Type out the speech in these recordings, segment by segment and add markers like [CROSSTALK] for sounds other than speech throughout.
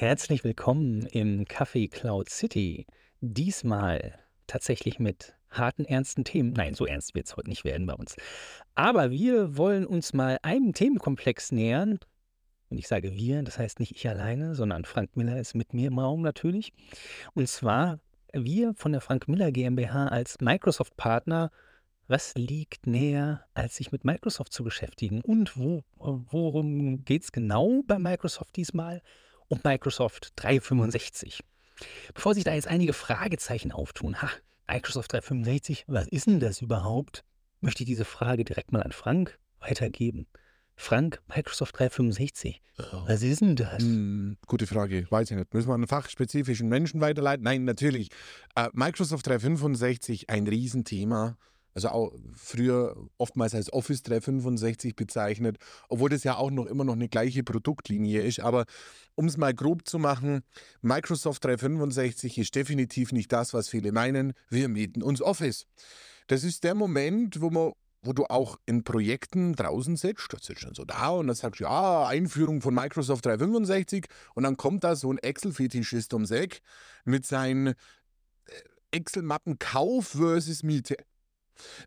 Herzlich willkommen im Café Cloud City. Diesmal tatsächlich mit harten, ernsten Themen. Nein, so ernst wird es heute nicht werden bei uns. Aber wir wollen uns mal einem Themenkomplex nähern. Und ich sage wir, das heißt nicht ich alleine, sondern Frank Miller ist mit mir im Raum natürlich. Und zwar wir von der Frank Miller GmbH als Microsoft-Partner. Was liegt näher, als sich mit Microsoft zu beschäftigen? Und wo, worum geht es genau bei Microsoft diesmal? Um Microsoft 365. Bevor sich da jetzt einige Fragezeichen auftun, ha, Microsoft 365, was ist denn das überhaupt? Möchte ich diese Frage direkt mal an Frank weitergeben. Frank, Microsoft 365, was ist denn das? Hm, gute Frage, weiß ich nicht. Müssen wir einen fachspezifischen Menschen weiterleiten? Nein, natürlich. Äh, Microsoft 365, ein Riesenthema. Also auch früher oftmals als Office 365 bezeichnet, obwohl das ja auch noch immer noch eine gleiche Produktlinie ist. Aber um es mal grob zu machen, Microsoft 365 ist definitiv nicht das, was viele meinen. Wir mieten uns Office. Das ist der Moment, wo man wo du auch in Projekten draußen sitzt, das sitzt schon so da und dann sagst du, ja, Einführung von Microsoft 365 und dann kommt da so ein Excel-Fetischist ums Eck mit seinen äh, Excel-Mappen Kauf versus Miete.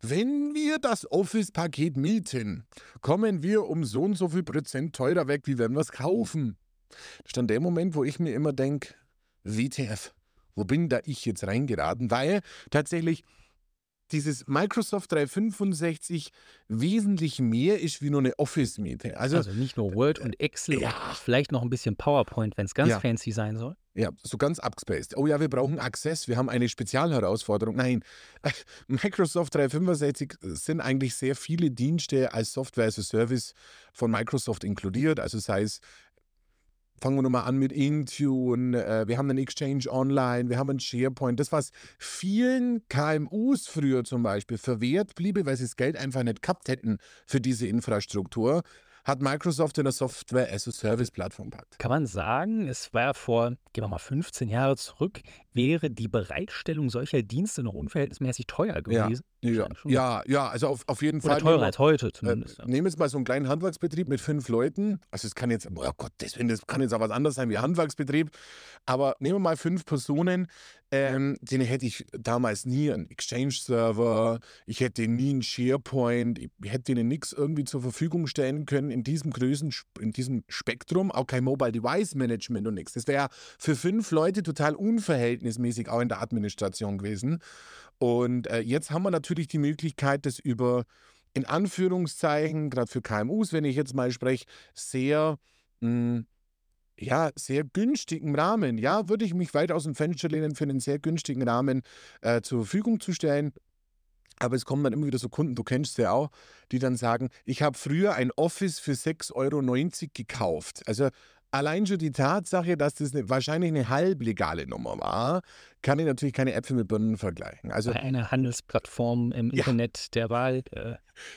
Wenn wir das Office-Paket mieten, kommen wir um so und so viel Prozent teurer weg, wie wenn wir es kaufen. Das ist dann der Moment, wo ich mir immer denke, WTF, wo bin da ich jetzt reingeraten? Weil tatsächlich dieses Microsoft 365 wesentlich mehr ist wie nur eine Office-Miete. Also, also, nicht nur Word und Excel ja. und vielleicht noch ein bisschen PowerPoint, wenn es ganz ja. fancy sein soll. Ja, so ganz abgespaced. Oh ja, wir brauchen Access, wir haben eine Spezialherausforderung. Nein, [LAUGHS] Microsoft 365 sind eigentlich sehr viele Dienste als Software as a Service von Microsoft inkludiert. Also sei es fangen wir nochmal an mit Intune, äh, wir haben einen Exchange Online, wir haben einen SharePoint. Das, was vielen KMUs früher zum Beispiel verwehrt bliebe, weil sie das Geld einfach nicht gehabt hätten für diese Infrastruktur, hat Microsoft in der Software as a Service Plattform packt. Kann man sagen, es war vor, gehen wir mal 15 Jahre zurück, wäre die Bereitstellung solcher Dienste noch unverhältnismäßig teuer gewesen? Ja, ja, ja, ja, also auf, auf jeden Oder Fall. teurer als heute zumindest. Äh, nehmen wir jetzt mal so einen kleinen Handwerksbetrieb mit fünf Leuten. Also es kann jetzt, oh Gott, das, das kann jetzt auch was anderes sein wie Handwerksbetrieb. Aber nehmen wir mal fünf Personen, ähm, denen hätte ich damals nie einen Exchange-Server, ich hätte nie einen SharePoint, ich hätte denen nichts irgendwie zur Verfügung stellen können in diesem Größen, in diesem Spektrum, auch kein Mobile Device Management und nichts. Das wäre für fünf Leute total unverhältnismäßig auch in der Administration gewesen. Und äh, jetzt haben wir natürlich die Möglichkeit, das über in Anführungszeichen, gerade für KMUs, wenn ich jetzt mal spreche, sehr mh, hm, ja, sehr günstigen Rahmen. Ja, würde ich mich weit aus dem Fenster lehnen, für einen sehr günstigen Rahmen äh, zur Verfügung zu stellen. Aber es kommen dann immer wieder so Kunden, du kennst sie auch, die dann sagen, ich habe früher ein Office für 6,90 Euro gekauft. Also allein schon die Tatsache, dass das eine, wahrscheinlich eine halblegale Nummer war, kann ich natürlich keine Äpfel mit Birnen vergleichen. Also, Bei einer Handelsplattform im ja. Internet der Wahl, äh,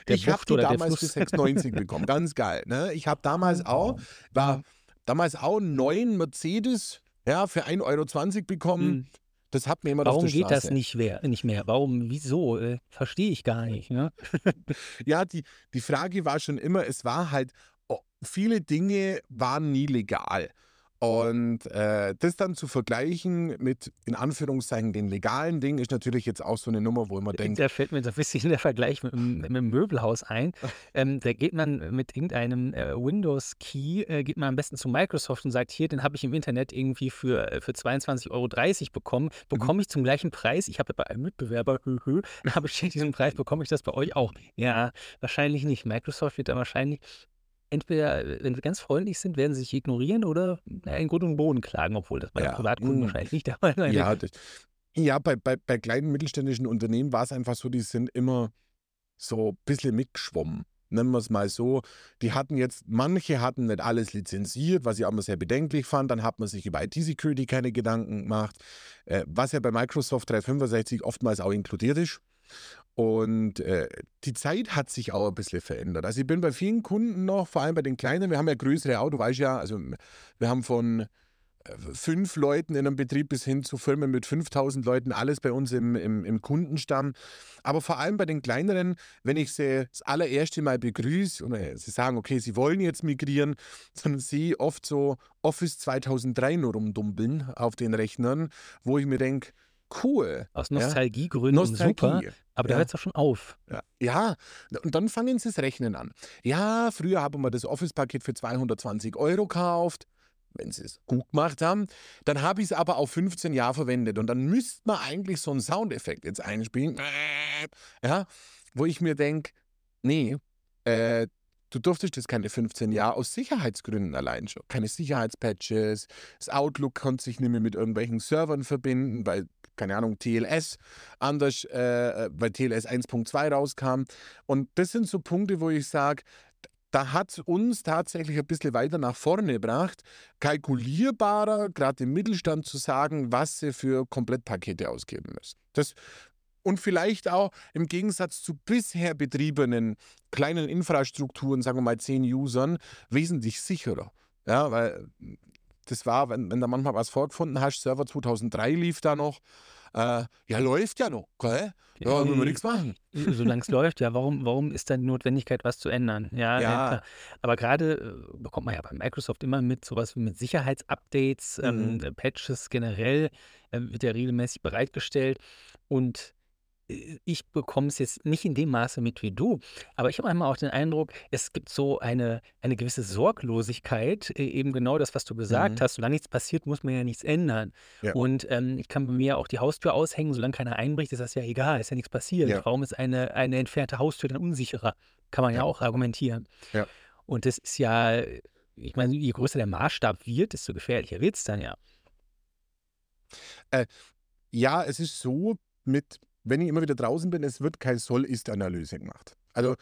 der Ich habe die damals für 6,90 [LAUGHS] bekommen, ganz geil. Ne? Ich habe damals oh, auch, war damals auch einen neuen Mercedes ja, für 1,20 Euro bekommen. Mhm. Das hat mir immer Warum geht das nicht mehr, nicht mehr? Warum, wieso? Äh, Verstehe ich gar nicht. Ne? [LAUGHS] ja, die, die Frage war schon immer, es war halt, viele Dinge waren nie legal. Und äh, das dann zu vergleichen mit, in Anführungszeichen, den legalen Dingen, ist natürlich jetzt auch so eine Nummer, wo man denkt. Da fällt mir so ein bisschen der Vergleich mit, mit dem Möbelhaus ein. [LAUGHS] Ähm, da geht man mit irgendeinem äh, Windows-Key, äh, geht man am besten zu Microsoft und sagt, hier, den habe ich im Internet irgendwie für, äh, für 22,30 Euro bekommen. Mhm. Bekomme ich zum gleichen Preis? Ich habe bei einem Mitbewerber, [LAUGHS] hö, hö, habe ich diesen Preis, bekomme ich das bei euch auch? Ja, wahrscheinlich nicht. Microsoft wird da wahrscheinlich entweder, äh, wenn sie ganz freundlich sind, werden sie sich ignorieren oder in Grund und Boden klagen, obwohl das bei ja. Privatkunden mhm. wahrscheinlich nicht der Fall sein Ja, das, ja bei, bei, bei kleinen mittelständischen Unternehmen war es einfach so, die sind immer so ein bisschen mitgeschwommen. Nennen wir es mal so. Die hatten jetzt, manche hatten nicht alles lizenziert, was ich auch immer sehr bedenklich fand. Dann hat man sich über IT-Security keine Gedanken gemacht, äh, was ja bei Microsoft 365 oftmals auch inkludiert ist. Und äh, die Zeit hat sich auch ein bisschen verändert. Also ich bin bei vielen Kunden noch, vor allem bei den kleinen, wir haben ja größere Auto, weißt ja, also wir haben von fünf Leuten in einem Betrieb bis hin zu Firmen mit 5000 Leuten, alles bei uns im, im, im Kundenstamm. Aber vor allem bei den kleineren, wenn ich sie das allererste Mal begrüße und sie sagen, okay, sie wollen jetzt migrieren, dann ich oft so Office 2003 nur rumdumpeln auf den Rechnern, wo ich mir denke, cool. Aus Nostalgiegründen? Nostalgie. super. Aber da hört es doch schon auf. Ja. ja, und dann fangen sie das Rechnen an. Ja, früher haben wir das Office-Paket für 220 Euro gekauft wenn sie es gut gemacht haben. Dann habe ich es aber auf 15 Jahre verwendet und dann müsste man eigentlich so einen Soundeffekt jetzt einspielen, [SNIFFS] ja, wo ich mir denke, nee, äh, du durftest das keine 15 Jahre aus Sicherheitsgründen allein schon. Keine Sicherheitspatches, das Outlook konnte sich nicht mehr mit irgendwelchen Servern verbinden, weil, keine Ahnung, TLS anders, äh, weil TLS 1.2 rauskam. Und das sind so Punkte, wo ich sage, da hat uns tatsächlich ein bisschen weiter nach vorne gebracht, kalkulierbarer, gerade im Mittelstand zu sagen, was sie für Komplettpakete ausgeben müssen. Das und vielleicht auch im Gegensatz zu bisher betriebenen kleinen Infrastrukturen, sagen wir mal zehn Usern, wesentlich sicherer. Ja, weil das war, wenn, wenn da manchmal was vorgefunden hast, Server 2003 lief da noch, äh, ja, läuft ja noch, gell? Ja, ja müssen wir nichts machen. Solange es läuft, ja, warum, warum ist dann die Notwendigkeit, was zu ändern? Ja, ja. ja aber gerade äh, bekommt man ja bei Microsoft immer mit sowas wie mit Sicherheitsupdates, ähm, mhm. ähm, Patches generell, äh, wird ja regelmäßig bereitgestellt und ich bekomme es jetzt nicht in dem Maße mit wie du, aber ich habe einmal auch den Eindruck, es gibt so eine, eine gewisse Sorglosigkeit, äh, eben genau das, was du gesagt Mhm. hast. Solange nichts passiert, muss man ja nichts ändern. Ja. Und ähm, ich kann bei mir auch die Haustür aushängen, solange keiner einbricht, ist das ja egal, ist ja nichts passiert. Ja. Warum ist eine, eine entfernte Haustür dann unsicherer? Kann man ja, Ja. auch argumentieren. Und das ist ja, ich meine, je größer der Maßstab wird, desto gefährlicher wird es dann ja. Äh, ja, es ist so mit wenn ich immer wieder draußen bin, es wird keine Soll-Ist-Analyse gemacht. Also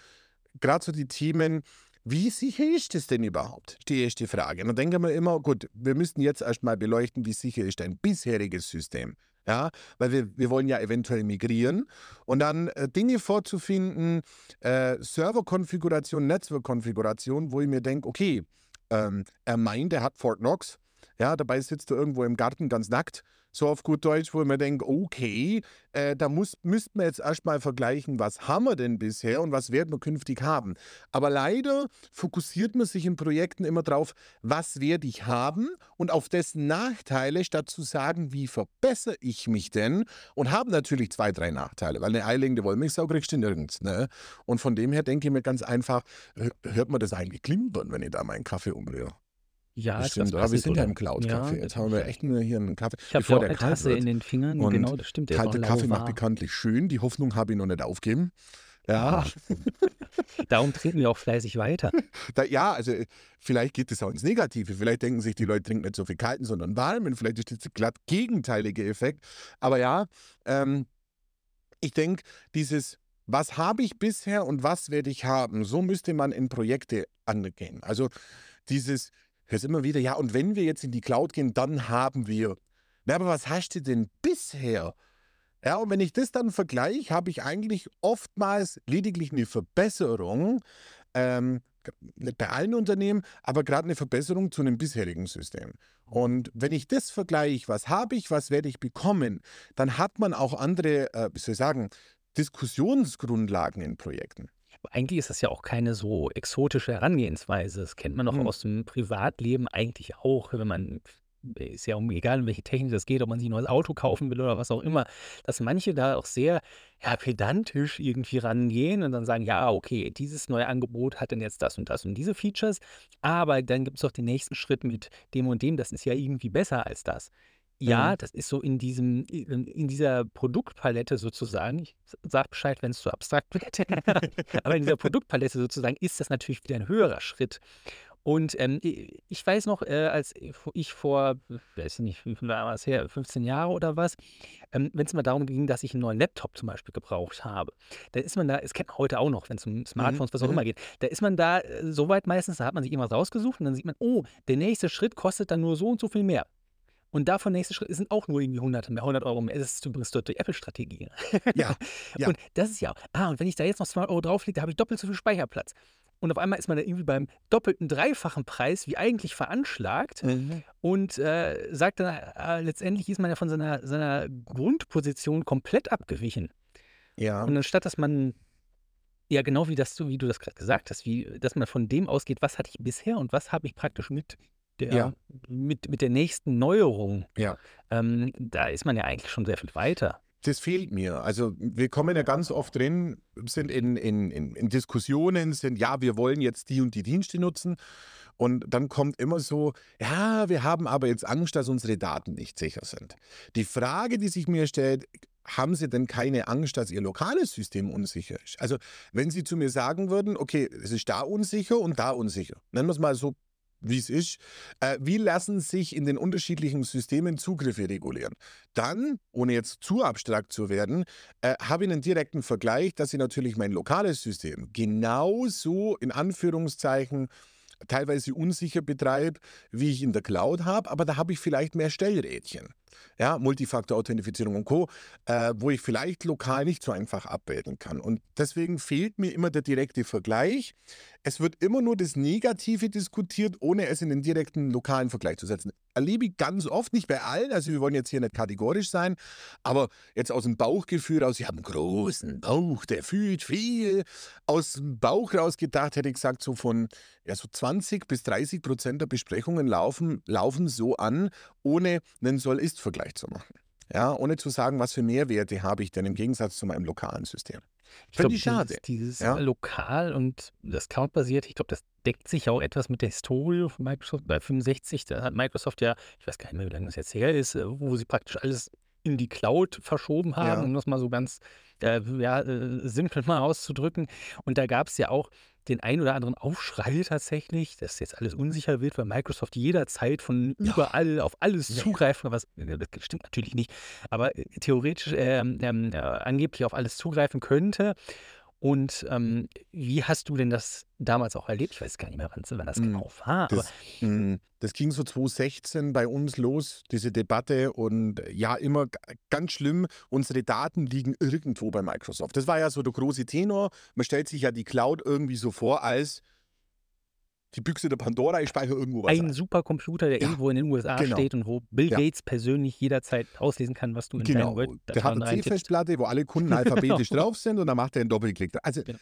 gerade so die Themen, wie sicher ist es denn überhaupt? Die erste Frage. Und dann denken wir immer, gut, wir müssten jetzt erstmal beleuchten, wie sicher ist ein bisheriges System. Ja, weil wir, wir wollen ja eventuell migrieren und dann äh, Dinge vorzufinden, äh, Serverkonfiguration, Netzwerkkonfiguration, wo ich mir denke, okay, ähm, er meint, er hat Fort Knox, ja, dabei sitzt er irgendwo im Garten ganz nackt so auf gut Deutsch, wo man denkt, okay, äh, da muss, müsste man jetzt erstmal vergleichen, was haben wir denn bisher und was werden wir künftig haben. Aber leider fokussiert man sich in Projekten immer drauf, was werde ich haben und auf dessen Nachteile, statt zu sagen, wie verbessere ich mich denn und haben natürlich zwei, drei Nachteile, weil eine eierlegende Wollmilchsau kriegst du nirgends. Ne? Und von dem her denke ich mir ganz einfach, hört man das eigentlich klimpern, wenn ich da meinen Kaffee umrühre? Ja, das stimmt. Aber wir sind ja im Cloud-Café. Ja, Jetzt haben wir echt nur hier einen Kaffee. Ich habe ja auch eine Tasse in den Fingern. Und genau, das stimmt. Kalte Kaffee macht bekanntlich schön. Die Hoffnung habe ich noch nicht aufgeben. Ja. [LAUGHS] Darum treten wir auch fleißig weiter. [LAUGHS] Da, ja, also vielleicht geht es auch ins Negative. Vielleicht denken sich, die Leute trinken nicht so viel kalten, sondern warmen. Vielleicht ist das der glatt gegenteilige Effekt. Aber ja, ähm, ich denke, dieses, was habe ich bisher und was werde ich haben, so müsste man in Projekte angehen. Also dieses, hörst immer wieder, ja, und wenn wir jetzt in die Cloud gehen, dann haben wir. Na, aber was hast du denn bisher? Ja, und wenn ich das dann vergleiche, habe ich eigentlich oftmals lediglich eine Verbesserung, ähm, nicht bei allen Unternehmen, aber gerade eine Verbesserung zu einem bisherigen System. Und wenn ich das vergleiche, was habe ich, was werde ich bekommen, dann hat man auch andere, äh, wie soll ich sagen, Diskussionsgrundlagen in Projekten. Eigentlich ist das ja auch keine so exotische Herangehensweise. Das kennt man doch mhm. aus dem Privatleben eigentlich auch, wenn man ist ja um, egal, um welche Technik das geht, ob man sich ein neues Auto kaufen will oder was auch immer, dass manche da auch sehr ja, pedantisch irgendwie rangehen und dann sagen, ja, okay, dieses neue Angebot hat dann jetzt das und das und diese Features, aber dann gibt es doch den nächsten Schritt mit dem und dem, das ist ja irgendwie besser als das. Ja, Mhm. das ist so in diesem in dieser Produktpalette sozusagen. Ich sage Bescheid, wenn es zu abstrakt wird. [LAUGHS] Aber in dieser Produktpalette sozusagen ist das natürlich wieder ein höherer Schritt. Und, ähm, ich weiß noch, äh, als ich vor, weiß nicht, war es her, 15 Jahre oder was, ähm, wenn es mal darum ging, dass ich einen neuen Laptop zum Beispiel gebraucht habe, da ist man da das kennt man heute auch noch, wenn es um Mhm, Smartphones, was auch mhm. immer geht, da ist man da, äh, so weit meistens, da hat man sich irgendwas rausgesucht und dann sieht man: „Oh, der nächste Schritt kostet dann nur so und so viel mehr.“ Und davon nächste Schritt sind auch nur irgendwie 100, 100 Euro mehr. Das ist übrigens dort die Apple-Strategie. Ja, [LAUGHS] ja. Und das ist ja, ah, und wenn ich da jetzt noch 200 Euro drauflege, da habe ich doppelt so viel Speicherplatz. und auf einmal ist man dann irgendwie beim doppelten, dreifachen Preis wie eigentlich veranschlagt Mhm. und äh, sagt dann, äh, letztendlich ist man ja von seiner, seiner Grundposition komplett abgewichen. Ja. Und anstatt dass man, ja genau wie das, wie du das gerade gesagt hast, wie, dass man von dem ausgeht, was hatte ich bisher und was habe ich praktisch mit der, Ja. mit, mit der nächsten Neuerung, Ja. ähm, da ist man ja eigentlich schon sehr viel weiter. Das fehlt mir. Also wir kommen ja ganz oft drin, sind in, in, in, in Diskussionen, sind, ja, wir wollen jetzt die und die Dienste nutzen. Und dann kommt immer so, ja, wir haben aber jetzt Angst, dass unsere Daten nicht sicher sind. Die Frage, die sich mir stellt, haben Sie denn keine Angst, dass Ihr lokales System unsicher ist? Also wenn Sie zu mir sagen würden, okay, es ist da unsicher und da unsicher, nennen wir es mal so, wie es ist, äh, wie lassen sich in den unterschiedlichen Systemen Zugriffe regulieren? Dann, ohne jetzt zu abstrakt zu werden, äh, habe ich einen direkten Vergleich, dass ich natürlich mein lokales System genauso in Anführungszeichen teilweise unsicher betreibe, wie ich in der Cloud habe, aber da habe ich vielleicht mehr Stellrädchen. Ja, Multifaktor-Authentifizierung und Co., äh, wo ich vielleicht lokal nicht so einfach abbilden kann. Und deswegen fehlt mir immer der direkte Vergleich. Es wird immer nur das Negative diskutiert, ohne es in den direkten lokalen Vergleich zu setzen. Erlebe ich ganz oft, nicht bei allen, also wir wollen jetzt hier nicht kategorisch sein, aber jetzt aus dem Bauchgefühl raus, ich habe einen großen Bauch, der fühlt viel. Aus dem Bauch raus gedacht, hätte ich gesagt, so von ja, so 20 bis 30 Prozent der Besprechungen laufen, laufen so an, ohne einen Soll-Ist-Vergleich zu machen. Ja, ohne zu sagen, was für Mehrwerte habe ich denn im Gegensatz zu meinem lokalen System. Ich glaube, schade. dieses, dieses Ja. lokal und das Cloud-basiert, ich glaube, das deckt sich auch etwas mit der Historie von Microsoft. Bei 65, da hat Microsoft ja, ich weiß gar nicht mehr, wie lange das jetzt her ist, äh, wo sie praktisch alles in die Cloud verschoben haben, Ja. um das mal so ganz äh, ja, äh, simpel mal auszudrücken. Und da gab es ja auch den ein oder anderen Aufschrei tatsächlich, dass jetzt alles unsicher wird, weil Microsoft jederzeit von überall auf alles Ja, zugreifen kann, was äh, das stimmt natürlich nicht, aber äh, theoretisch ähm, äh, angeblich auf alles zugreifen könnte. Und ähm, wie hast du denn das damals auch erlebt? Ich weiß gar nicht mehr, wann, wann das Mm, genau war. Das, mh, das ging so 2016 bei uns los, diese Debatte. Und ja, immer ganz schlimm, unsere Daten liegen irgendwo bei Microsoft. Das war ja so der große Tenor. Man stellt sich ja die Cloud irgendwie so vor als die Büchse der Pandora, ich speichere irgendwo was ein. Supercomputer, der Ja, irgendwo in den USA genau. steht und wo Bill Ja. Gates persönlich jederzeit auslesen kann, was du in deinem Genau, der hat eine. C-Festplatte, wo alle Kunden [LAUGHS] alphabetisch drauf sind und dann macht er einen Doppelklick. Also Genau.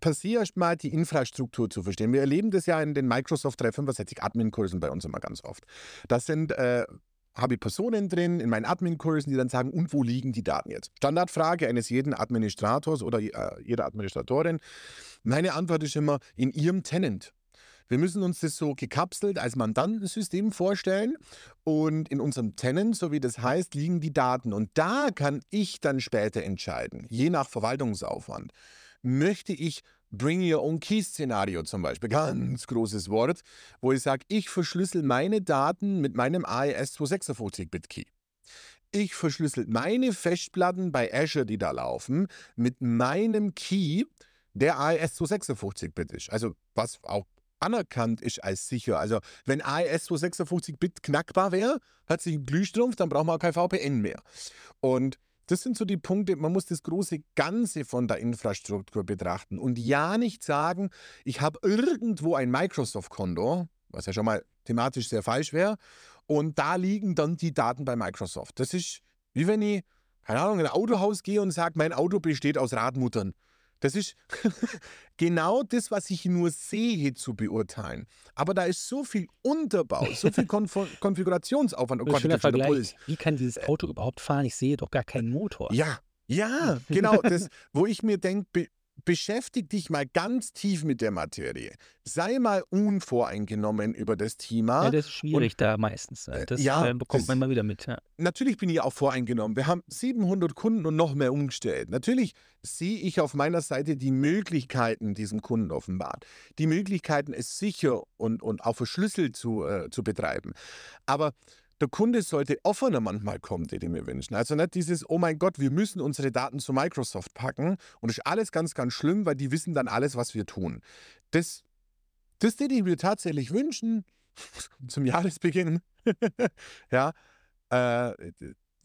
passiert erst mal die Infrastruktur zu verstehen. Wir erleben das ja in den Microsoft 365 Admin-Kursen bei uns immer ganz oft. Das sind, äh, habe ich Personen drin in meinen Admin-Kursen, die dann sagen, und wo liegen die Daten jetzt? Standardfrage eines jeden Administrators oder äh, jeder Administratorin. Meine Antwort ist immer, in ihrem Tenant. Wir müssen uns das so gekapselt als Mandantensystem vorstellen und in unserem Tenant, so wie das heißt, liegen die Daten. Und da kann ich dann später entscheiden, je nach Verwaltungsaufwand, möchte ich Bring Your Own Key Szenario zum Beispiel, ganz großes Wort, wo ich sage, ich verschlüssel meine Daten mit meinem AES 256-Bit-Key. Ich verschlüssel meine Festplatten bei Azure, die da laufen, mit meinem Key, der AES 256-Bit ist. Also was auch anerkannt ist als sicher. Also wenn AES 256-Bit knackbar wäre, hat sich ein Glühstrumpf, dann braucht man auch kein VPN mehr. Und das sind so die Punkte, man muss das große Ganze von der Infrastruktur betrachten und ja nicht sagen, ich habe irgendwo ein Microsoft-Konto, was ja schon mal thematisch sehr falsch wäre, und da liegen dann die Daten bei Microsoft. Das ist wie wenn ich, keine Ahnung, in ein Autohaus gehe und sage, mein Auto besteht aus Radmuttern. Das ist [LAUGHS] genau das, was ich nur sehe, zu beurteilen. Aber da ist so viel Unterbau, so viel [LAUGHS] Konf Konfigurationsaufwand. Oh Gott, Schöner Vergleich. Wie kann dieses Auto überhaupt fahren? Ich sehe doch gar keinen Motor. Ja, ja, genau. Das, wo ich mir denke, be beschäftig dich mal ganz tief mit der Materie. Sei mal unvoreingenommen über das Thema. Ja, das ist schwierig da meistens. Äh, Das ja, äh, bekommt das- man mal wieder mit. Ja. Natürlich bin ich auch voreingenommen. Wir haben 700 Kunden und noch mehr umgestellt. Natürlich sehe ich auf meiner Seite die Möglichkeiten diesem Kunden offenbart. Die Möglichkeiten, es sicher und, und auch verschlüsselt zu, äh, zu betreiben. Aber der Kunde sollte offener manchmal kommen, den ich mir wünschen. Also nicht dieses, oh mein Gott, wir müssen unsere Daten zu Microsoft packen und das ist alles ganz, ganz schlimm, weil die wissen dann alles, was wir tun. Das, das den ich mir tatsächlich wünschen [LAUGHS] zum Jahresbeginn. [LAUGHS] ja, äh,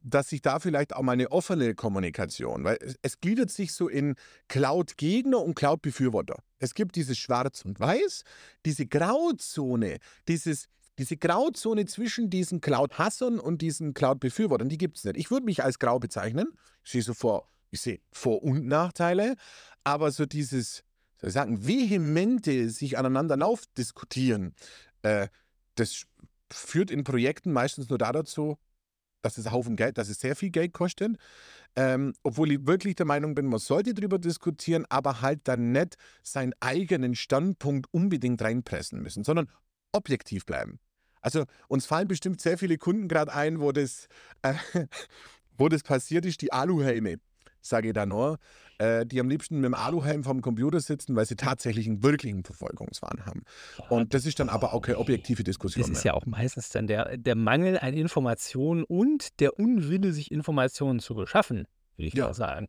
dass sich da vielleicht auch mal eine offene Kommunikation, weil es, es gliedert sich so in Cloud-Gegner und Cloud-Befürworter. Es gibt dieses Schwarz und Weiß, diese Grauzone, dieses, diese Grauzone zwischen diesen Cloud-Hassern und diesen Cloud-Befürwortern, die gibt es nicht. Ich würde mich als grau bezeichnen. Ich sehe so vor, ich sehe Vor- und Nachteile, aber so dieses, soll ich sagen, vehemente sich aneinander aufdiskutieren, äh, das führt in Projekten meistens nur dazu, dass es Haufen Geld, dass es sehr viel Geld kostet. Ähm, obwohl ich wirklich der Meinung bin, man sollte darüber diskutieren, aber halt dann nicht seinen eigenen Standpunkt unbedingt reinpressen müssen, sondern objektiv bleiben. Also uns fallen bestimmt sehr viele Kunden gerade ein, wo das, äh, [LAUGHS] wo das passiert ist, die Aluhelme sage ich da nur, äh, die am liebsten mit dem Aluhelm vom Computer sitzen, weil sie tatsächlich einen wirklichen Verfolgungswahn haben. Und das ist dann aber auch keine objektive Diskussion. Das ist mehr. ja auch meistens dann der, der Mangel an Informationen und der Unwille, sich Informationen zu beschaffen, würde ich ja. mal sagen.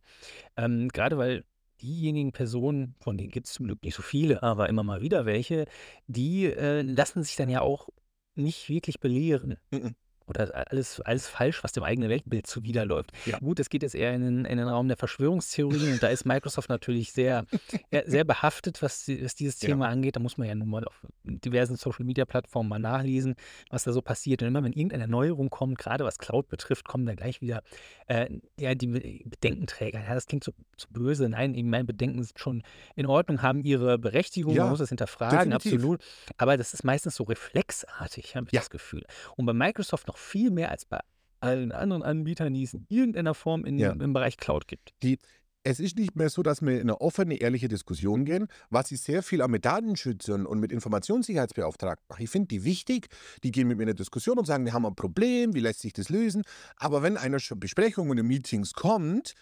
Ähm, gerade weil diejenigen Personen, von denen gibt es zum Glück nicht so viele, aber immer mal wieder welche, die äh, lassen sich dann ja auch nicht wirklich belehren. Mhm oder alles, alles falsch, was dem eigenen Weltbild zuwiderläuft. Ja. Gut, es geht jetzt eher in den, in den Raum der Verschwörungstheorien und da ist Microsoft natürlich sehr, [LAUGHS] sehr behaftet, was, was dieses Thema ja. angeht. Da muss man ja nun mal auf diversen Social-Media-Plattformen mal nachlesen, was da so passiert. Und immer wenn irgendeine Neuerung kommt, gerade was Cloud betrifft, kommen da gleich wieder äh, ja, die Bedenkenträger. Ja, das klingt so, so böse. Nein, eben meine Bedenken sind schon in Ordnung, haben ihre Berechtigung, ja, man muss das hinterfragen, definitiv. absolut. Aber das ist meistens so reflexartig, habe ich das Gefühl. Und bei Microsoft noch noch viel mehr als bei allen anderen Anbietern, die es in irgendeiner Form in, ja. im Bereich Cloud gibt. Die, es ist nicht mehr so, dass wir in eine offene, ehrliche Diskussion gehen, was ich sehr viel auch mit Datenschützern und mit Informationssicherheitsbeauftragten mache. Ich finde die wichtig, die gehen mit mir in eine Diskussion und sagen, wir haben ein Problem, wie lässt sich das lösen? Aber wenn einer schon Besprechungen und Meetings kommt,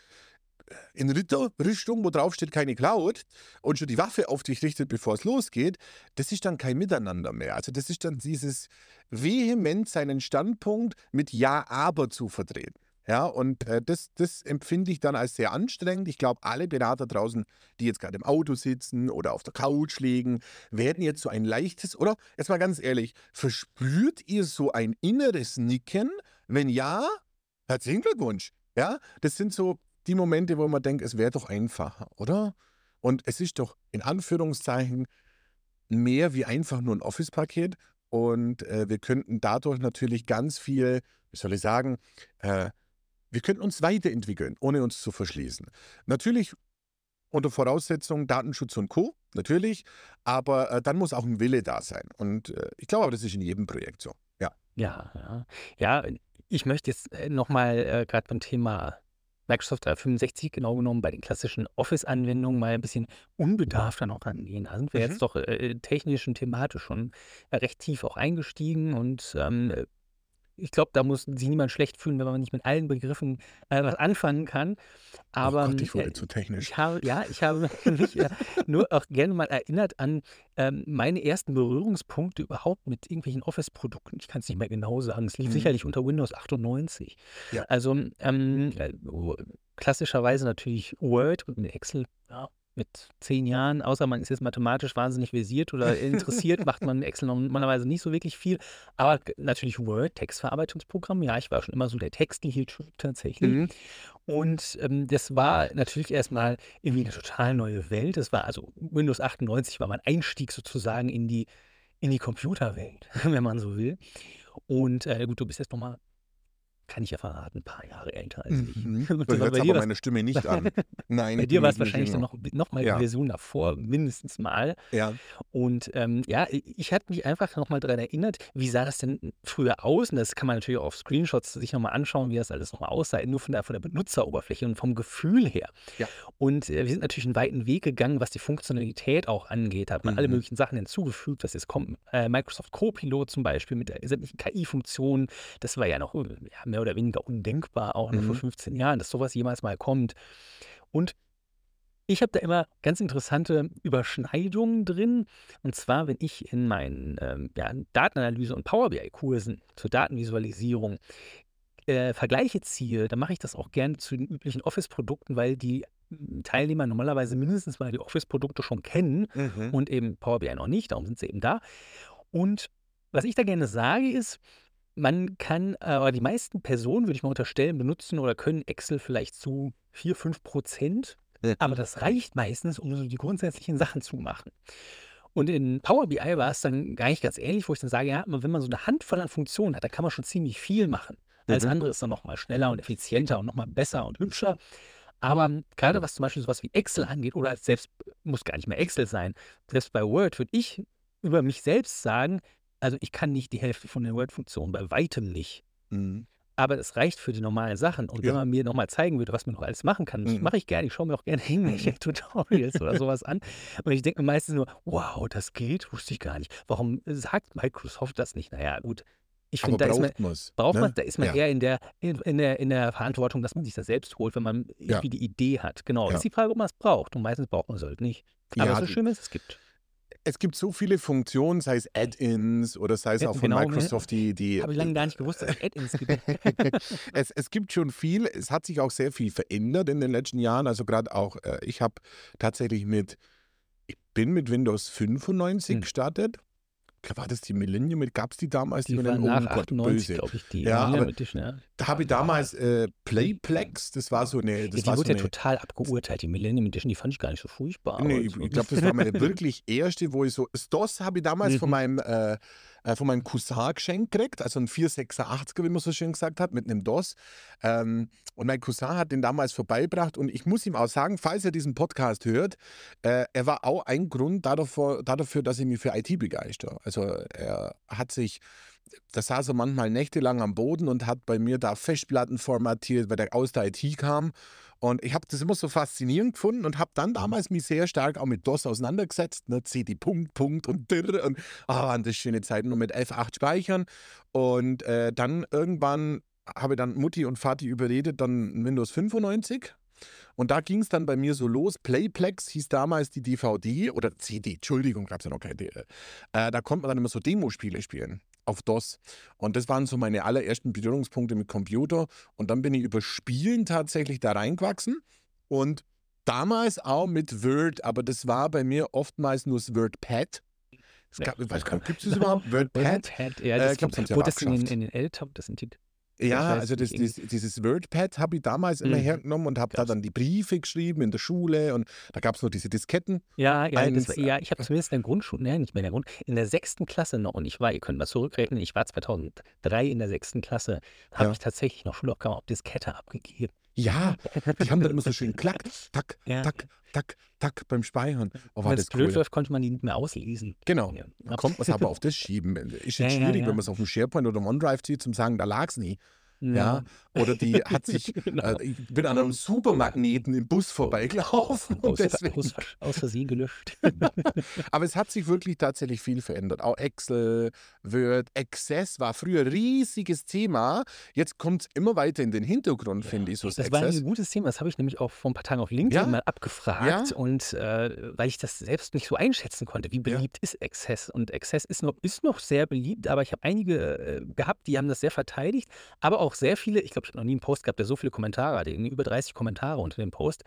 in Ritterrüstung, wo drauf steht keine Cloud und schon die Waffe auf dich richtet, bevor es losgeht, das ist dann kein Miteinander mehr. Also das ist dann dieses vehement seinen Standpunkt mit Ja, aber zu vertreten. Ja, und äh, das, das empfinde ich dann als sehr anstrengend. Ich glaube, alle Berater draußen, die jetzt gerade im Auto sitzen oder auf der Couch liegen, werden jetzt so ein leichtes, oder jetzt mal ganz ehrlich, verspürt ihr so ein inneres Nicken? Wenn ja, herzlichen Glückwunsch. Ja, das sind so die Momente, wo man denkt, es wäre doch einfacher, oder? Und es ist doch in Anführungszeichen mehr wie einfach nur ein Office-Paket. Und äh, wir könnten dadurch natürlich ganz viel, wie soll ich sagen, äh, wir könnten uns weiterentwickeln, ohne uns zu verschließen. Natürlich unter Voraussetzung Datenschutz und Co. Natürlich, aber äh, dann muss auch ein Wille da sein. Und äh, ich glaube, das ist in jedem Projekt so. Ja. Ja, ja. Ja, ich möchte jetzt äh, nochmal äh, gerade beim Thema Microsoft 365 genau genommen bei den klassischen Office-Anwendungen mal ein bisschen unbedarfter noch angehen. Da sind wir mhm. jetzt doch äh, technisch und thematisch schon äh, recht tief auch eingestiegen und ähm, ich glaube, da muss sich niemand schlecht fühlen, wenn man nicht mit allen Begriffen äh, was anfangen kann. Aber oh Gott, ich wurde äh, zu technisch. Ich habe, ja, ich habe [LAUGHS] mich äh, nur auch gerne mal erinnert an ähm, meine ersten Berührungspunkte überhaupt mit irgendwelchen Office-Produkten. Ich kann es nicht mehr genau sagen. Es lief mhm. sicherlich unter Windows 98. Ja. Also ähm, äh, klassischerweise natürlich Word und Excel. Ja, mit zehn Jahren, außer man ist jetzt mathematisch wahnsinnig versiert oder [LAUGHS] interessiert, macht man Excel normalerweise nicht so wirklich viel. Aber natürlich Word, Textverarbeitungsprogramm, ja, ich war schon immer so der Textlied tatsächlich. Mhm. Und ähm, das war natürlich erstmal irgendwie eine total neue Welt. Das war also Windows 98 war mein Einstieg sozusagen in die, in die Computerwelt, [LAUGHS] wenn man so will. Und äh, gut, du bist jetzt nochmal kann ich ja verraten, ein paar Jahre älter als ich. Mhm. [LAUGHS] Du hörst aber meine Stimme nicht [LAUGHS] an. Nein, bei dir war es wahrscheinlich dann noch, noch mal ja. die Version davor, mindestens mal. Ja. Und ähm, ja, ich hatte mich einfach noch mal daran erinnert, wie sah das denn früher aus? Und das kann man natürlich auch auf Screenshots sich noch mal anschauen, wie das alles noch mal aussah, nur von der, von der Benutzeroberfläche und vom Gefühl her. Ja. Und äh, wir sind natürlich einen weiten Weg gegangen, was die Funktionalität auch angeht. Hat man mhm. alle möglichen Sachen hinzugefügt. Das ist äh, Microsoft Copilot zum Beispiel mit sämtlichen KI-Funktionen. Das war ja noch ja, mehr oder weniger undenkbar, auch noch mhm. vor 15 Jahren, dass sowas jemals mal kommt. Und ich habe da immer ganz interessante Überschneidungen drin. Und zwar, wenn ich in meinen ähm, ja, Datenanalyse- und Power BI-Kursen zur Datenvisualisierung äh, Vergleiche ziehe, dann mache ich das auch gerne zu den üblichen Office-Produkten, weil die hm, Teilnehmer normalerweise mindestens mal die Office-Produkte schon kennen mhm. und eben Power BI noch nicht, darum sind sie eben da. Und was ich da gerne sage ist, man kann, äh, aber die meisten Personen, würde ich mal unterstellen, benutzen oder können Excel vielleicht zu 4, 5 Prozent. Aber das reicht meistens, um so die grundsätzlichen Sachen zu machen. Und in Power BI war es dann gar nicht ganz ähnlich, wo ich dann sage, ja, wenn man so eine Handvoll an Funktionen hat, dann kann man schon ziemlich viel machen. Alles Mhm. andere ist dann nochmal schneller und effizienter und nochmal besser und hübscher. Aber gerade was zum Beispiel sowas wie Excel angeht, oder selbst, muss gar nicht mehr Excel sein, selbst bei Word würde ich über mich selbst sagen, also ich kann nicht die Hälfte von den Word-Funktionen, bei weitem nicht. Mhm. Aber es reicht für die normalen Sachen. Und wenn Ja. man mir nochmal zeigen würde, was man noch alles machen kann, das Mhm. mache ich gerne. Ich schaue mir auch gerne irgendwelche Tutorials oder [LAUGHS] sowas an. Und ich denke mir meistens nur, wow, das geht, wusste ich gar nicht. Warum sagt Microsoft das nicht? Naja, gut. Ich finde, da braucht man braucht ne? man, da ist man Ja. eher in der, in, in, der, in der Verantwortung, dass man sich das selbst holt, wenn man Ja. irgendwie die Idee hat. Genau. Ja. Ist die Frage, ob man es braucht. Und meistens braucht man es halt nicht. Aber Ja, so schön ist es gibt. Es gibt so viele Funktionen, sei es Add-ins oder sei es auch von genau? Microsoft, die, die Habe ich lange gar nicht gewusst, dass es Add-ins gibt. [LAUGHS] es, es gibt schon viel, es hat sich auch sehr viel verändert in den letzten Jahren. Also gerade auch, äh, ich habe tatsächlich mit, ich bin mit Windows 95 Hm. gestartet. War das die Millennium? Gab es die damals? Die mit war den- oh nach Gott, 98, böse. glaube ich, die. Ja, Millennium aber- Edition, ja. Da habe ich damals äh, Playplex, das war so eine, das Ja, die war so wurde ja eine total abgeurteilt. Die Millennium Edition, die fand ich gar nicht so furchtbar. Nee, so- ich glaube, das war meine wirklich erste, wo ich so. Das DOS habe ich damals von Mhm. meinem, äh, äh, von meinem Cousin geschenkt gekriegt, also ein 486er, wie man so schön gesagt hat, mit einem DOS. Ähm, und mein Cousin hat den damals vorbeigebracht und ich muss ihm auch sagen, falls er diesen Podcast hört, äh, er war auch ein Grund dafür, dafür, dass ich mich für IT begeister. Also er hat sich, da saß er manchmal nächtelang am Boden und hat bei mir da Festplatten formatiert, weil er aus der IT kam. Und ich habe das immer so faszinierend gefunden und habe dann damals mich sehr stark auch mit DOS auseinandergesetzt. Ne? CD Punkt, Punkt und Dirr und ah, waren das schöne Zeiten nur mit F8 speichern. Und äh, dann irgendwann habe ich dann Mutti und Vati überredet, dann Windows 95. Und da ging es dann bei mir so los. Playplex hieß damals die DVD oder CD, Entschuldigung, gab es ja noch keine. D- Äh, da konnte man dann immer so Demospiele spielen auf DOS. Und das waren so meine allerersten Berührungspunkte mit Computer. Und dann bin ich über Spielen tatsächlich da reingewachsen. Und damals auch mit Word, aber das war bei mir oftmals nur das WordPad. Es Ja. gab, nicht, gibt es das überhaupt? [LAUGHS] WordPad? WordPad, ja, Äh, das ich glaub, das wo aber das in in den L-Top, das sind die. Ja, weiß also das, das, dieses WordPad habe ich damals immer Mhm. hergenommen und habe da dann die Briefe geschrieben in der Schule und da gab es noch diese Disketten. Ja, ja, das war, 1, ja ich habe zumindest in der Grundschule, ne, nicht mehr in der Grund, in der sechsten Klasse noch, und ich war, ihr könnt mal zurückrechnen, ich war 2003 in der sechsten Klasse, habe Ja. ich tatsächlich noch Schulaufgaben auf Diskette abgegeben. Ja, die haben dann immer so schön [LAUGHS] klack, tack, Ja. tack, tack, tack beim Speichern. Oh, war das blöd cool. läuft, konnte man die nicht mehr auslesen. Genau. Ja. Da kommt man es aber auf das schieben. Ist jetzt ja, schwierig, wenn man es auf dem SharePoint oder OneDrive zieht, zum sagen, da lag es nie. Ja. Ja. Oder die [LAUGHS] hat sich, Genau. äh, ich bin an einem Supermagneten im Bus vorbeigelaufen. Aus, deswegen, aus, aus Versehen gelöscht. [LAUGHS] aber es hat sich wirklich tatsächlich viel verändert. Auch Excel, Word, Access war früher ein riesiges Thema. Jetzt kommt es immer weiter in den Hintergrund, finde ich, so das Das war Access. ein gutes Thema, das habe ich nämlich auch vor ein paar Tagen auf LinkedIn Ja. mal abgefragt. Ja. Und äh, weil ich das selbst nicht so einschätzen konnte, wie beliebt ist Access? Und Access ist noch, ist noch sehr beliebt, aber ich habe einige äh, gehabt, die haben das sehr verteidigt, aber auch sehr viele, ich glaube, ich habe noch nie einen Post gehabt, der so viele Kommentare hatte, über 30 Kommentare unter dem Post.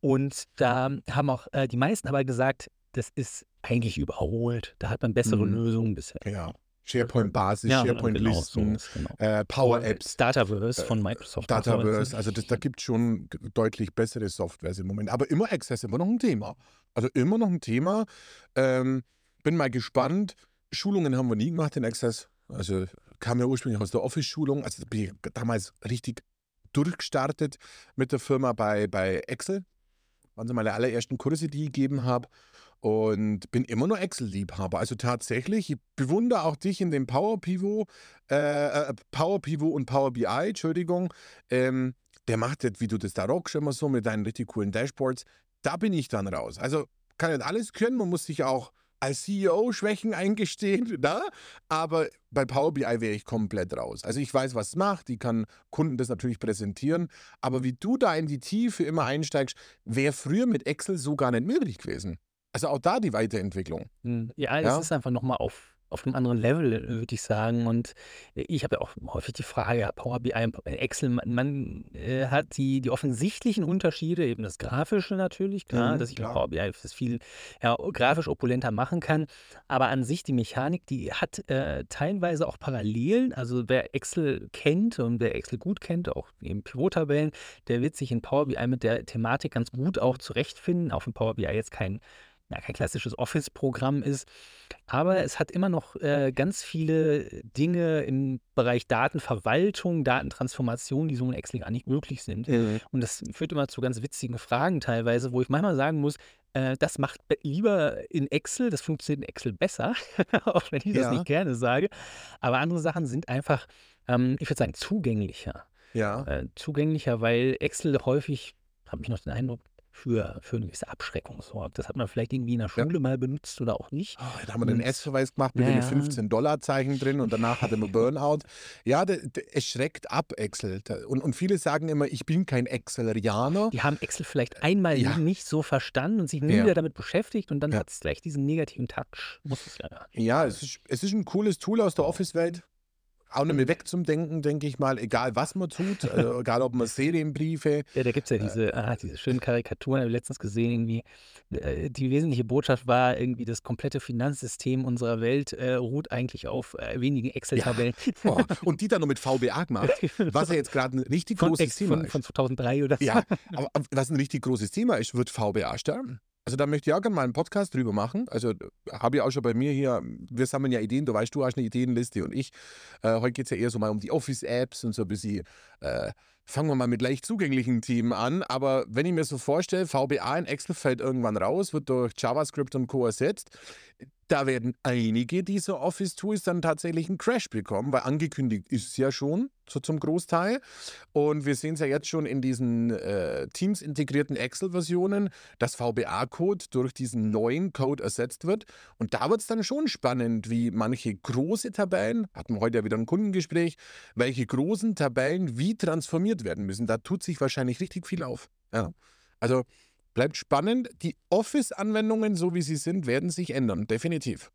Und da haben auch äh, die meisten aber gesagt, das ist eigentlich überholt. Da hat man bessere Mhm. Lösungen bisher. Ja. SharePoint-Basis, genau, SharePoint-Listen, so, genau. äh, Power-Apps. Dataverse von Microsoft. Dataverse, also das, da gibt es schon deutlich bessere Softwares im Moment. Aber immer Access, immer noch ein Thema. Also immer noch ein Thema. Ähm, bin mal gespannt. Schulungen haben wir nie gemacht in Access. Also kam ja ursprünglich aus der Office-Schulung. Also bin ich damals richtig durchgestartet mit der Firma bei, bei Excel. Waren so meine allerersten Kurse, die ich gegeben habe. Und bin immer nur Excel-Liebhaber. Also tatsächlich, ich bewundere auch dich in dem Power Pivot, äh, äh, Power Pivot und Power BI, Entschuldigung. Ähm, der macht das, wie du das da rockst, immer so mit deinen richtig coolen Dashboards. Da bin ich dann raus. Also kann nicht alles können, man muss sich auch als CEO Schwächen eingestehen, [LAUGHS] ne? aber bei Power BI wäre ich komplett raus. Also ich weiß, was es macht, ich kann Kunden das natürlich präsentieren, aber wie du da in die Tiefe immer einsteigst, wäre früher mit Excel so gar nicht möglich gewesen. Also auch da die Weiterentwicklung. Hm, Ja, es Ja. ist einfach nochmal auf, auf einem anderen Level, würde ich sagen. Und ich habe ja auch häufig die Frage, ja, Power BI, Excel, man, man äh, hat die, die offensichtlichen Unterschiede, eben das Grafische natürlich, klar, Mhm, dass ich klar. Power BI viel ja, grafisch opulenter machen kann. Aber an sich die Mechanik, die hat äh, teilweise auch Parallelen. Also wer Excel kennt und wer Excel gut kennt, auch eben Pivot-Tabellen, der wird sich in Power BI mit der Thematik ganz gut auch zurechtfinden. Auch wenn Power BI jetzt kein ja, kein klassisches Office-Programm ist. Aber es hat immer noch äh, ganz viele Dinge im Bereich Datenverwaltung, Datentransformation, die so in Excel gar nicht möglich sind. Und das führt immer zu ganz witzigen Fragen teilweise, wo ich manchmal sagen muss, äh, das macht be- lieber in Excel, das funktioniert in Excel besser, [LAUGHS] auch wenn ich das Ja. nicht gerne sage. Aber andere Sachen sind einfach, ähm, ich würde sagen, zugänglicher. Ja. Äh, zugänglicher, weil Excel häufig, habe ich noch den Eindruck, für, für eine gewisse Abschreckung sorgt. Das hat man vielleicht irgendwie in der Ja. Schule mal benutzt oder auch nicht. Oh, da haben wir den S-Verweis gemacht mit Ja, den ja. 15-Dollar-Zeichen drin und danach hatte man Burnout. [LAUGHS] Ja, de, de, es schreckt ab, Excel. Und, und viele sagen immer, ich bin kein Excelerianer. Die haben Excel vielleicht einmal Ja. nicht so verstanden und sich nie Ja. wieder damit beschäftigt und dann Ja. hat es gleich diesen negativen Touch. Muss es ja. Ja, es ist, es ist ein cooles Tool aus der Office-Welt. Auch nicht mehr wegzumdenken, denke ich mal, egal was man tut, also [LAUGHS] egal ob man Serienbriefe. Ja, da gibt es ja diese, ah, diese schönen Karikaturen, habe ich letztens gesehen, irgendwie. Äh, Die wesentliche Botschaft war irgendwie, das komplette Finanzsystem unserer Welt äh, ruht eigentlich auf äh, wenigen Excel-Tabellen. Oh, [LAUGHS] und die dann noch mit VBA gemacht, was ja jetzt gerade ein richtig von, großes Thema von, ist. von 2003 oder so. Ja, aber was ein richtig großes Thema ist, wird VBA sterben. Also da möchte ich auch gerne mal einen Podcast drüber machen. Also habe ich auch schon bei mir hier, wir sammeln ja Ideen, du weißt, du hast eine Ideenliste und ich. Äh, heute geht es ja eher so mal um die Office-Apps und so ein bisschen, äh, fangen wir mal mit leicht zugänglichen Themen an. Aber wenn ich mir so vorstelle, VBA in Excel fällt irgendwann raus, wird durch JavaScript und Co. ersetzt. Da werden einige dieser Office-Tools dann tatsächlich einen Crash bekommen, weil angekündigt ist es ja schon, so zum Großteil. Und wir sehen es ja jetzt schon in diesen äh, Teams-integrierten Excel-Versionen, dass VBA-Code durch diesen neuen Code ersetzt wird. Und da wird es dann schon spannend, wie manche große Tabellen, hatten wir heute ja wieder ein Kundengespräch, welche großen Tabellen wie transformiert werden müssen. Da tut sich wahrscheinlich richtig viel auf. Ja. Also bleibt spannend. Die Office-Anwendungen, so wie sie sind, werden sich ändern, definitiv.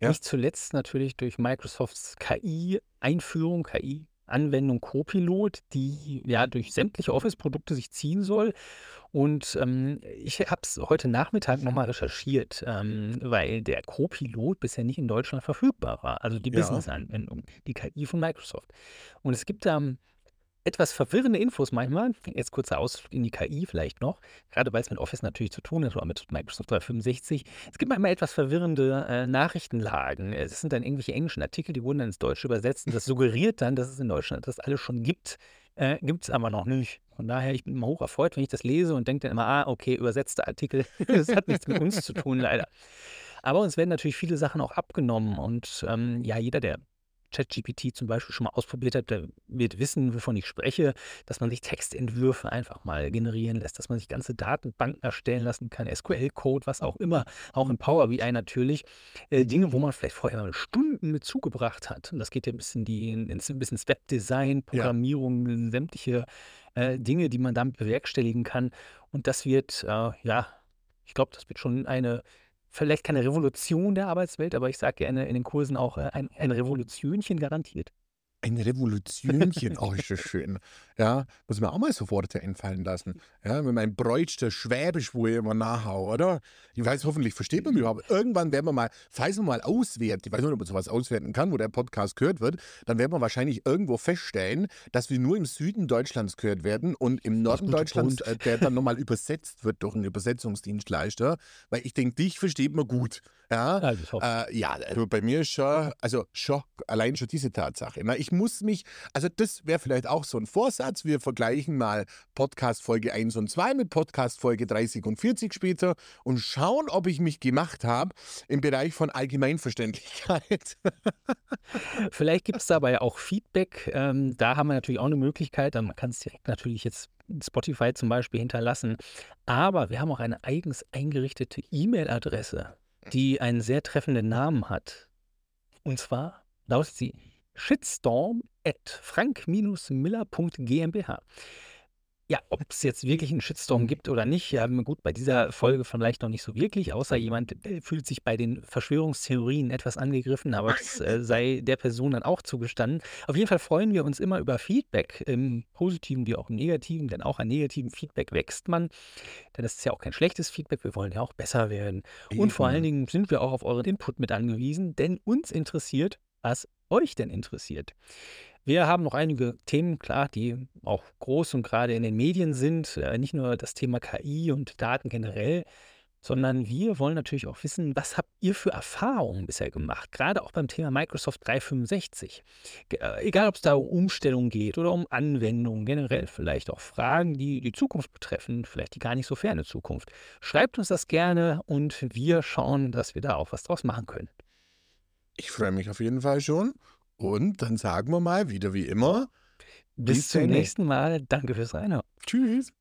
Ja. Nicht zuletzt natürlich durch Microsofts KI-Einführung, KI-Anwendung Copilot, die ja durch sämtliche Office-Produkte sich ziehen soll. Und ähm, ich habe es heute Nachmittag nochmal recherchiert, ähm, weil der Copilot bisher nicht in Deutschland verfügbar war. Also die Ja. Business-Anwendung, die KI von Microsoft. Und es gibt da ähm, etwas verwirrende Infos manchmal. Jetzt kurzer Ausflug in die KI vielleicht noch, gerade weil es mit Office natürlich zu tun hat oder mit Microsoft 365. Es gibt manchmal etwas verwirrende äh, Nachrichtenlagen. Es sind dann irgendwelche englischen Artikel, die wurden dann ins Deutsche übersetzt und das suggeriert dann, dass es in Deutschland das alles schon gibt. Äh, gibt es aber noch nicht. Von daher, ich bin immer hoch erfreut, wenn ich das lese und denke dann immer, ah, okay, übersetzte Artikel, [LAUGHS] das hat nichts mit uns zu tun, leider. Aber uns werden natürlich viele Sachen auch abgenommen und ähm, ja, jeder, der ChatGPT zum Beispiel schon mal ausprobiert hat, der wird wissen, wovon ich spreche, dass man sich Textentwürfe einfach mal generieren lässt, dass man sich ganze Datenbanken erstellen lassen kann, SQL-Code, was auch immer, auch in Power BI natürlich. Äh, Dinge, wo man vielleicht vorher mal Stunden mit zugebracht hat. Und das geht ja ein bisschen die, ins, ein bisschen ins Webdesign, Programmierung, sämtliche äh, Dinge, die man damit bewerkstelligen kann. Und das wird, äh, ja, ich glaube, das wird schon eine vielleicht keine Revolution der Arbeitswelt, aber ich sage gerne in den Kursen auch äh, ein, ein Revolutionchen garantiert. Ein Revolutionchen, oh, ist das schön. Ja, muss mir auch mal so Worte einfallen lassen. Ja, mit meinem Bräutster Schwäbisch, wo ich immer nachhau, oder? Ich weiß, hoffentlich versteht man mich überhaupt. Irgendwann werden wir mal, falls man mal auswertet, ich weiß nicht, ob man sowas auswerten kann, wo der Podcast gehört wird, dann werden wir wahrscheinlich irgendwo feststellen, dass wir nur im Süden Deutschlands gehört werden und im Norden Deutschlands, Punkt. äh, der dann nochmal übersetzt wird durch einen Übersetzungsdienstleister, weil ich denke, dich versteht man gut. Ja, Also äh, ja, also bei mir ist schon, also schon, allein schon diese Tatsache. Na, ich muss mich, also das wäre vielleicht auch so ein Vorsatz. Wir vergleichen mal Podcast Folge 1 und 2 mit Podcast Folge 30 und 40 später und schauen, ob ich mich gemacht habe im Bereich von Allgemeinverständlichkeit. [LAUGHS] Vielleicht gibt es dabei auch Feedback. Ähm, da haben wir natürlich auch eine Möglichkeit. Man kann es direkt natürlich jetzt Spotify zum Beispiel hinterlassen. Aber wir haben auch eine eigens eingerichtete E-Mail-Adresse, die einen sehr treffenden Namen hat. Und zwar lautet sie shitstorm at frank-miller.gmbh. Ja, ob es jetzt wirklich einen Shitstorm gibt oder nicht, ja, gut, bei dieser Folge vielleicht noch nicht so wirklich, außer jemand äh, fühlt sich bei den Verschwörungstheorien etwas angegriffen, aber das äh, [LAUGHS] sei der Person dann auch zugestanden. Auf jeden Fall freuen wir uns immer über Feedback, im Positiven wie auch im Negativen, denn auch an negativen Feedback wächst man. Denn das ist ja auch kein schlechtes Feedback, wir wollen ja auch besser werden. Und vor allen Dingen sind wir auch auf euren Input mit angewiesen, denn uns interessiert, was euch denn interessiert. Wir haben noch einige Themen, klar, die auch groß und gerade in den Medien sind. Äh, nicht nur das Thema KI und Daten generell, sondern wir wollen natürlich auch wissen, was habt ihr für Erfahrungen bisher gemacht? Gerade auch beim Thema Microsoft 365. Äh, egal, ob es da um Umstellungen geht oder um Anwendungen, generell vielleicht auch Fragen, die die Zukunft betreffen, vielleicht die gar nicht so ferne Zukunft. Schreibt uns das gerne und wir schauen, dass wir da auch was draus machen können. Ich freue mich auf jeden Fall schon. Und dann sagen wir mal wieder wie immer. Bis, Bis zum nächsten Mal. Danke fürs Reinhören. Tschüss.